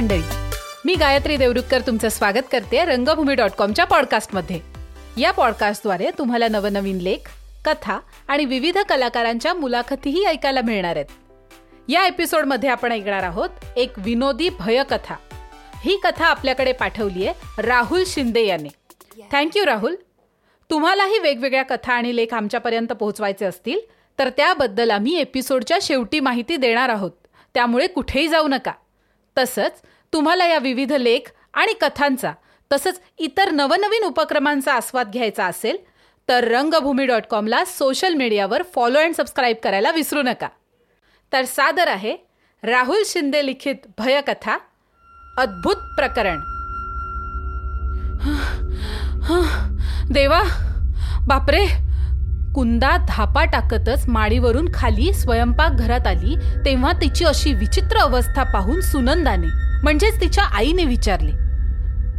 मंडळी मी गायत्री देवरुखकर तुमचं स्वागत करते रंगभूमी डॉट कॉमच्या पॉडकास्टमध्ये या पॉडकास्टद्वारे तुम्हाला नवनवीन लेख कथा आणि विविध कलाकारांच्या मुलाखतीही ऐकायला मिळणार आहेत. या एपिसोडमध्ये आपण ऐकणार आहोत एक विनोदी भयकथा. ही कथा आपल्याकडे पाठवली आहे राहुल शिंदे यांनी. Thank you Rahul. तुम्हालाही वेगवेगळ्या कथा आणि लेख आमच्यापर्यंत पोहोचवायचे असतील तर त्याबद्दल आम्ही एपिसोडच्या शेवटी माहिती देणार आहोत. त्यामुळे कुठेही जाऊ नका. तसंच तुम्हाला या विविध लेख आणि कथांचा तसंच इतर नवनवीन उपक्रमांचा आस्वाद घ्यायचा असेल तर रंगभूमी डॉट कॉमला सोशल मीडियावर फॉलो अँड सबस्क्राईब करायला विसरू नका. तर सादर आहे राहुल शिंदे लिखित भयकथा अद्भुत प्रकरण. देवा बापरे! कुंदा धापा टाकतच माडीवरून खाली स्वयंपाकघरात आली तेव्हा तिची अशी विचित्र अवस्था पाहून सुनंदाने म्हणजेच तिच्या आईने विचारले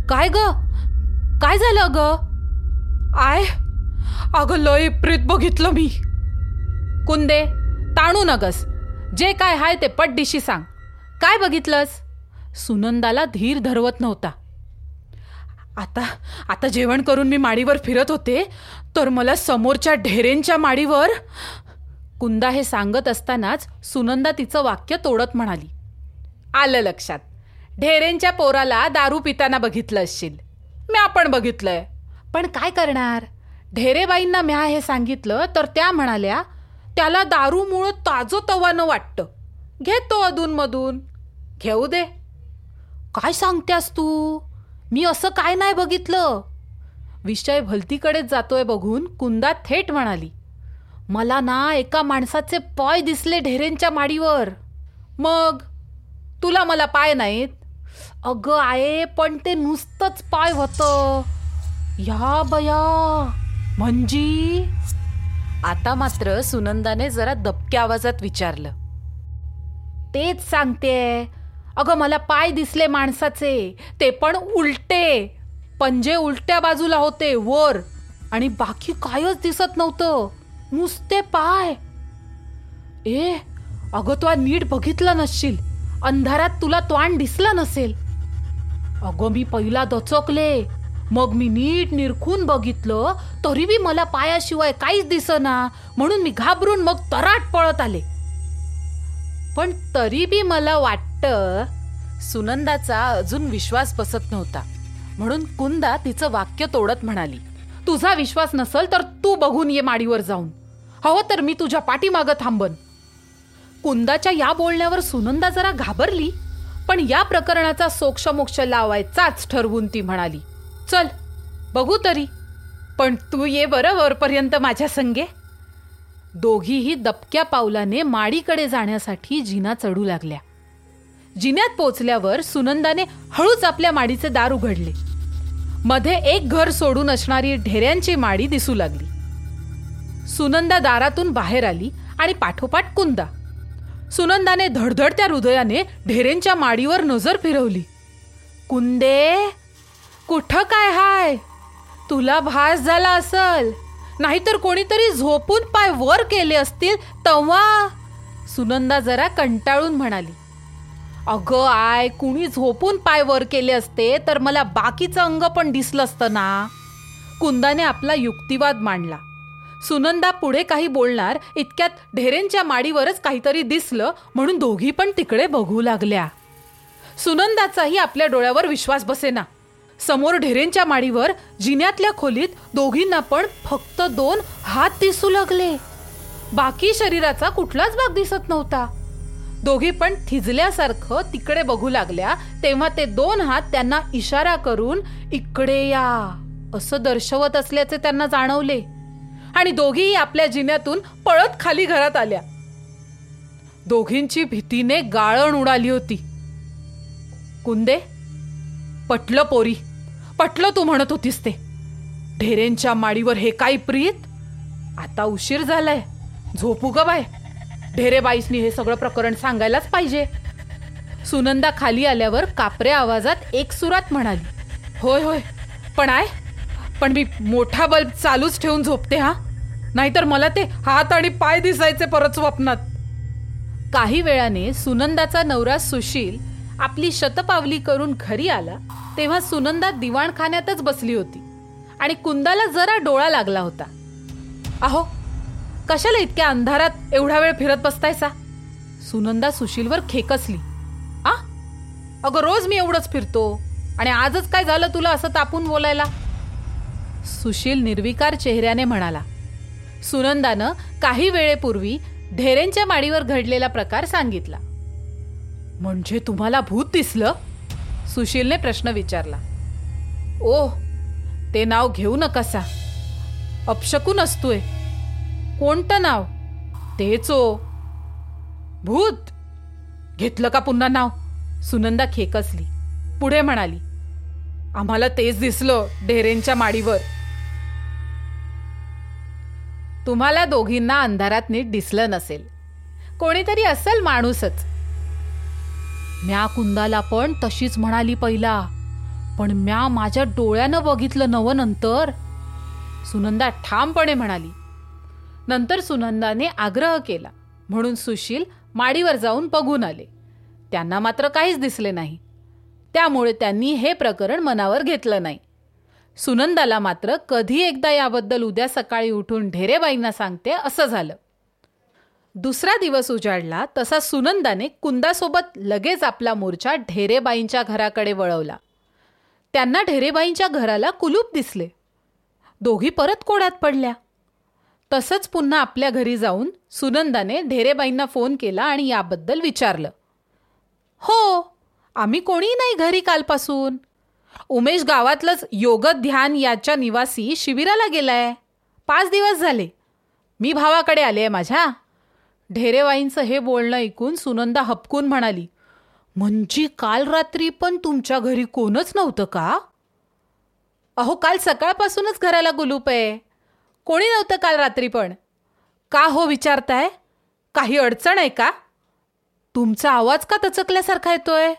काय ग? काय झालं ग? आय अगं लय प्रीत बघितलं मी. कुंदे ताणू नगस. जे काय हाय ते पटदिशी सांग. काय बघितलंस? सुनंदाला धीर धरवत नव्हता. आता आता जेवण करून मी माडीवर फिरत होते तर मला समोरच्या ढेरेंच्या माडीवर कुंदा हे सांगत असतानाच सुनंदा तिचं वाक्य तोडत म्हणाली. आलं लक्षात. ढेरेंच्या पोराला दारू पिताना बघितलं असशील. मी आपण बघितलंय. पण काय करणार? ढेरेबाईंना म्या हे सांगितलं तर त्या म्हणाल्या त्याला दारूमुळं ताजं तवानं वाटतं. घेतो अधूनमधून. घेऊ दे. काय सांगत्यास तू? मी असं काय नाही बघितलं. विषय भलतीकडेच जातोय बघून कुंदा थेट म्हणाली मला ना एका माणसाचे पाय दिसले ढेरेंच्या माडीवर. मग? तुला मला पाय नाहीत? अगं आहे पण ते नुसतंच पाय होतं. या बया म्हणजे? आता मात्र सुनंदाने जरा दबक्या आवाजात विचारलं. तेच सांगते अगं मला पाय दिसले माणसाचे. ते पण उलटे. पंजे उलट्या बाजूला होते वर. आणि बाकी कायच दिसत नव्हतं. नुसते पाय. ए अगं तू नीट बघितलं नसशील. अंधारात तुला त्वाण दिसलं नसेल. अगं मी पहिला दचकले. मग मी नीट निरखून बघितलं तरी बी मला पायाशिवाय काहीच दिसना. म्हणून मी घाबरून मग तराट पळत आले. पण तरी बी मला वाटतं सुनंदाचा अजून विश्वास बसत नव्हता. म्हणून कुंदा तिचं वाक्य तोडत म्हणाली तुझा विश्वास नसल तर तू बघून ये माडीवर जाऊन. हवं तर मी तुझ्या पाठीमागं थांबन. कुंदाच्या या बोलण्यावर सुनंदा जरा घाबरली पण या प्रकरणाचा सोक्षमोक्ष लावायचाच ठरवून ती म्हणाली चल बघू तरी. पण तू ये बरं वरपर्यंत माझ्या संगे. दोघीही दबक्या पावलाने माडीकडे जाण्यासाठी जिना चढू लागल्या. जिन्यात पोचल्यावर सुनंदाने हळूच आपल्या माडीचे दार उघडले. मध्ये एक घर सोडून असणारी ढेऱ्यांची माडी दिसू लागली. सुनंदा दारातून बाहेर आली आणि पाठोपाठ कुंदा. सुनंदाने धडधडत्या हृदयाने ढेरेंच्या माडीवर नजर फिरवली. कुंदे कुठं काय हाय? तुला भास झाला असल. नाहीतर कोणीतरी झोपून पाय वर केले असतील तेव्हा. सुनंदा जरा कंटाळून म्हणाली. अगं आय कुणी झोपून पाय वर केले असते तर मला बाकीचं अंग पण दिसलं असतं ना. कुंदाने आपला युक्तिवाद मांडला. सुनंदा पुढे काही बोलणार इतक्यात ढेरेंच्या माडीवरच काहीतरी दिसलं म्हणून दोघी पण तिकडे बघू लागल्या. सुनंदाचाही आपल्या डोळ्यावर विश्वास बसेना. समोर ढेरेंच्या माडीवर जिन्यातल्या खोलीत दोघींना पण फक्त दोन हात दिसू लागले. बाकी शरीराचा कुठलाच भाग दिसत नव्हता. दोघी पण थिजल्यासारखं तिकडे बघू लागल्या तेव्हा ते दोन हात त्यांना इशारा करून इकडे या असं दर्शवत असल्याचे त्यांना जाणवले. आणि दोघीही आपल्या जिन्यातून पळत खाली घरात आल्या. दोघींची भीतीने गाळण उडाली होती. कुंदे पटलं पोरी. पटलं तू म्हणत होतीस ते. ढेरेंच्या माडीवर हे काय प्रीत? आता उशीर झालाय. झोपू ग बाय. ढेरेबाईसनी हे सगळं प्रकरण सांगायलाच पाहिजे. सुनंदा खाली आल्यावर कापऱ्या आवाजात एक सुरात म्हणाली होय होय पण आय पण मी मोठा बल्ब चालूच ठेवून झोपते हा. नाहीतर मला ते हात आणि पाय दिसायचे परत स्वप्नात. काही वेळाने सुनंदाचा नवरा सुशील आपली शतपावली करून घरी आला तेव्हा सुनंदा दिवाणखान्यातच बसली होती आणि कुंदाला जरा डोळा लागला होता. अहो कशाला इतक्या अंधारात एवढा वेळ फिरत बसतायसा? सुनंदा सुशीलवर खेकसली. आ? अगं रोज मी एवढंच फिरतो. आणि आजच काय झालं तुला असं तापून बोलायला? सुशील निर्विकार चेहऱ्याने म्हणाला. सुनंदानं काही वेळेपूर्वी ढेरेंच्या माडीवर घडलेला प्रकार सांगितला. म्हणजे तुम्हाला भूत दिसलं? सुशीलने प्रश्न विचारला. ओ ते नाव घेऊ नकासा. अपशकून असतोय. कोणतं नाव? तेच ओ. भूत. घेतलं का पुन्हा नाव? सुनंदा खेकसली. पुढे म्हणाली आम्हाला तेच दिसलं ढेरेंच्या माडीवर. तुम्हाला दोघींना अंधारात नीट दिसलं नसेल. कोणीतरी असेल माणूसच. म्या कुंदाला पण तशीच म्हणाली पहिला. पण म्या माझ्या डोळ्यानं बघितलं नवं नंतर. सुनंदा ठामपणे म्हणाली नंतर सुनंदाने आग्रह केला. म्हणून सुशील माडीवर जाऊन बघून आले. त्यांना मात्र काहीच दिसले नाही. त्यामुळे त्यांनी हे प्रकरण मनावर घेतलं नाही. सुनंदाला मात्र कधी एकदा याबद्दल उद्या सकाळी उठून ढेरेबाईंना सांगते असं झालं. दुसरा दिवस उजाडला तसा सुनंदाने कुंदासोबत लगेच आपला मोर्चा ढेरेबाईंच्या घराकडे वळवला. त्यांना ढेरेबाईंच्या घराला कुलूप दिसले. दोघी परत कोडात पडल्या? तसंच पुन्हा आपल्या घरी जाऊन सुनंदाने ढेरेबाईंना फोन केला आणि याबद्दल विचारलं. हो आम्ही कोणी नाही घरी कालपासून. उमेश गावातलंच योग ध्यान याच्या निवासी शिबिराला गेलाय. पाच दिवस झाले. मी भावाकडे आले आहे माझ्या. ढेरेवाईंचं हे बोलणं ऐकून सुनंदा हपकून म्हणाली म्हणजे काल रात्री पण तुमच्या घरी कोणच नव्हतं का? अहो काल सकाळपासूनच घराला गुलूप आहे. कोणी नव्हतं काल रात्री पण. का हो विचारताय? काही अडचण आहे का? तुमचा आवाज का तचकल्यासारखा येतोय?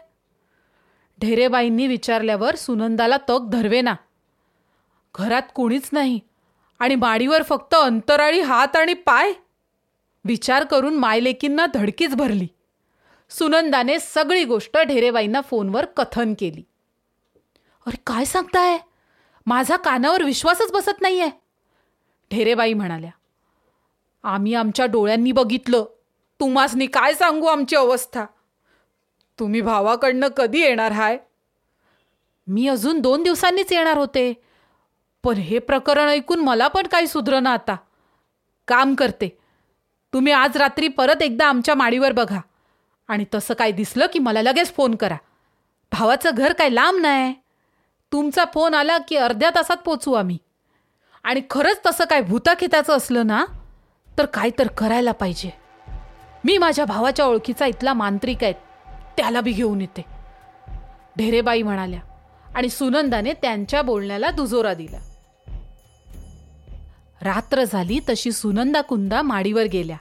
ढेरेबाईंनी विचारल्यावर सुनंदाला तग धरवेना. घरात कोणीच नाही आणि माडीवर फक्त अंतराळी हात आणि पाय. विचार करून मायलेकींना धडकीच भरली. सुनंदाने सगळी गोष्ट ढेरेबाईंना फोनवर कथन केली. अरे काय सांगताय? माझा कानावर विश्वासच बसत नाहीये. ढेरेबाई म्हणाल्या आम्ही आमच्या डोळ्यांनी बघितलं. तुम्हासनी काय सांगू आमची अवस्था? तुम्ही भावाकडनं कधी येणार हाय? मी अजून दोन दिवसांनीच येणार होते. पण हे प्रकरण ऐकून मला पण काही सुधरना आता. काम करते. तुम्ही आज रात्री परत एकदा आमच्या माडीवर बघा. आणि तसं काय दिसलं की मला लगेच फोन करा. भावाचं घर काय लांब नाही तुमचा फोन आला की अर्ध्या तासात पोचू आम्ही. आणि खरंच तसं काय भूताखिताचं असलं ना तर काय तर करायला पाहिजे. मी माझ्या भावाच्या ओळखीचा इथला मांत्रिक आहे त्याला बी घेऊन येते. ढेरेबाई म्हणाल्या आणि सुनंदाने त्यांच्या बोलण्याला दुजोरा दिला. रात्र झाली तशी सुनंदा कुंदा माडीवर गेल्या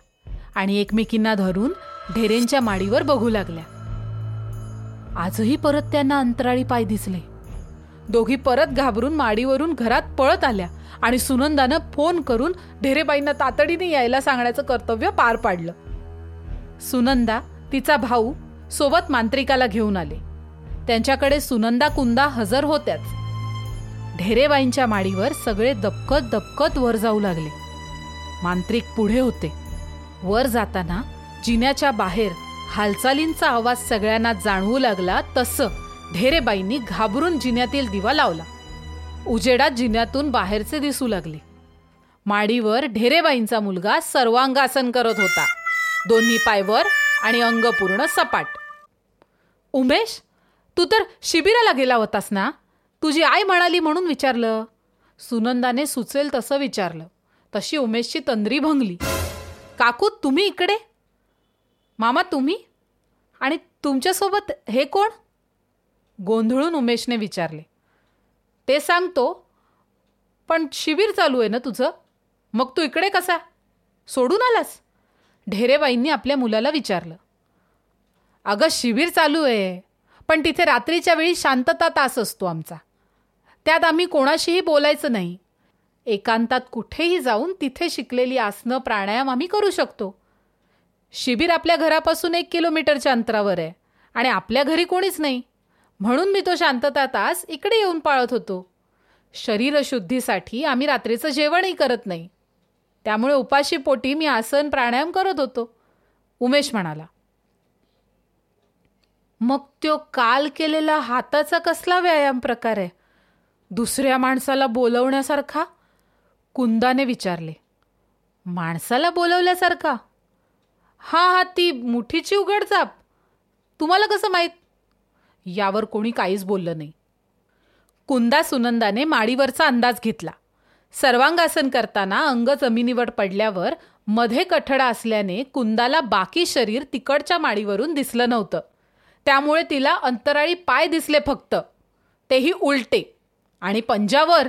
आणि एकमेकींना धरून ढेरेंच्या माडीवर बघू लागल्या. आजही परत त्यांना अंतराळी पाय दिसले. दोघी परत घाबरून माडीवरून घरात पळत आल्या आणि सुनंदानं फोन करून ढेरेबाईंना तातडीने यायला सांगण्याचं कर्तव्य पार पाडलं. सुनंदा तिचा भाऊ सोबत मांत्रिकाला घेऊन आले. त्यांच्याकडे सुनंदा कुंदा हजर होत्याच. ढेरेबाईंच्या माडीवर सगळे दबकत दबकत वर जाऊ लागले. मांत्रिक पुढे होते. वर जाताना जिन्याच्या बाहेर हालचालींचा आवाज सगळ्यांना जाणवू लागला तसं. ढेरेबाईंनी घाबरून जिन्यातील दिवा लावला. उजेडात जिन्यातून बाहेरचे दिसू लागले. माडीवर ढेरेबाईंचा मुलगा सर्वांगासन करत होता. दोन्ही पायवर आणि अंग पूर्ण सपाट. उमेश तू तर शिबिराला गेला होतास ना? तुझी आई म्हणाली म्हणून विचारलं. सुनंदाने सुचेल तसं विचारलं. तशी उमेशची तंद्री भंगली. काकू तुम्ही इकडे? मामा तुम्ही? आणि तुमच्यासोबत हे कोण? गोंधळून उमेशने विचारले ते सांगतो पण शिबिर चालू आहे ना तुझं? मग तू इकडे कसा? सोडून आलास? ढेरेबाईंनी आपल्या मुलाला विचारलं अगं शिबिर चालू आहे पण तिथे रात्रीच्या वेळी शांतता तास असतो आमचा. त्यात आम्ही कोणाशीही बोलायचं नाही. एकांतात कुठेही जाऊन तिथे शिकलेली आसनं प्राणायाम आम्ही करू शकतो. शिबिर आपल्या घरापासून एक किलोमीटरच्या अंतरावर आहे आणि आपल्या घरी कोणीच नाही. म्हणून मी तो शांतता तास इकडे येऊन पाळत होतो. शरीरशुद्धीसाठी आम्ही रात्रीचं जेवणही करत नाही. त्यामुळे उपाशी पोटी मी आसन प्राणायाम करत होतो. उमेश म्हणाला मग तो काल केलेला हाताचा कसला व्यायाम प्रकार आहे? दुसऱ्या माणसाला बोलवण्यासारखा? कुंदाने विचारले माणसाला बोलवल्यासारखा? हा हा ती मुठीची उघडचाप तुम्हाला कसं माहीत? यावर कोणी काहीच बोललं नाही. कुंदा सुनंदाने माडीवरचा अंदाज घेतला. सर्वांगासन करताना अंग जमिनीवर पडल्यावर मध्ये कठडा असल्याने कुंदाला बाकी शरीर तिकडच्या माडीवरून दिसलं नव्हतं. त्यामुळे तिला अंतराळी पाय दिसले फक्त. तेही उलटे. आणि पंजावर.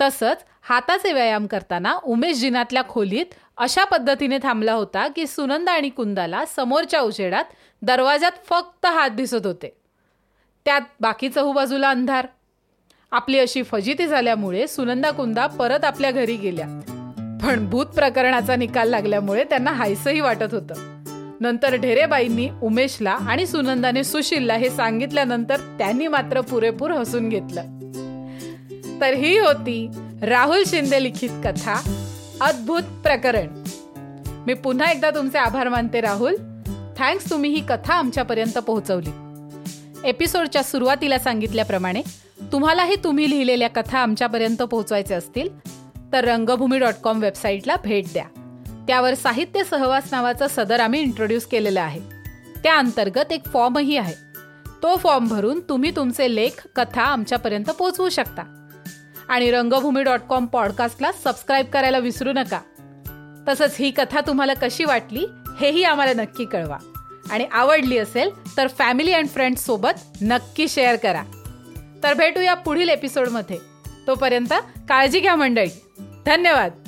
तसंच हाताचे व्यायाम करताना उमेश जिनातल्या खोलीत अशा पद्धतीने थांबला होता की सुनंदा आणि कुंदाला समोरच्या उजेडात दरवाजात फक्त हात दिसत होते. त्यात बाकी चहूबाजूला अंधार. आपली अशी फजिती झाल्यामुळे सुनंदा कुंदा परत आपल्या घरी गेल्या. पण भूत प्रकरणाचा निकाल लागल्यामुळे त्यांना हायसही वाटत होतं. नंतर ढेरेबाईंनी उमेशला आणि सुनंदाने सुशीलला हे सांगितल्यानंतर त्यांनी मात्र पुरेपूर हसून घेतलं. तर ही होती राहुल शिंदे लिखित कथा अद्भुत प्रकरण. मी पुन्हा एकदा तुमचे आभार मानते राहुल. थँक्स तुम्ही ही कथा आमच्यापर्यंत पोहोचवली. एपिसोडच्या सुरुवातीला सांगितल्याप्रमाणे तुम्हालाही तुम्ही लिहिलेल्या कथा आमच्यापर्यंत पोहोचवायचे असतील तर रंगभूमी डॉट कॉम वेबसाईटला भेट द्या. त्यावर साहित्य सहवास नावाचं सदर आम्ही इंट्रोड्यूस केलेलं आहे. त्या अंतर्गत एक फॉर्मही आहे. तो फॉर्म भरून तुम्ही तुमचे लेख कथा आमच्यापर्यंत पोहोचवू शकता. आणि रंगभूमी डॉट कॉम पॉडकास्टला सबस्क्राईब करायला विसरू नका. तसंच ही कथा तुम्हाला कशी वाटली हेही आम्हाला नक्की कळवा. आणि आवडली असेल तर फॅमिली अँड फ्रेंड्स सोबत नक्की शेअर करा. तर भेटूया पुढील एपिसोडमध्ये तोपर्यंत काळजी घ्या मंडळी. धन्यवाद.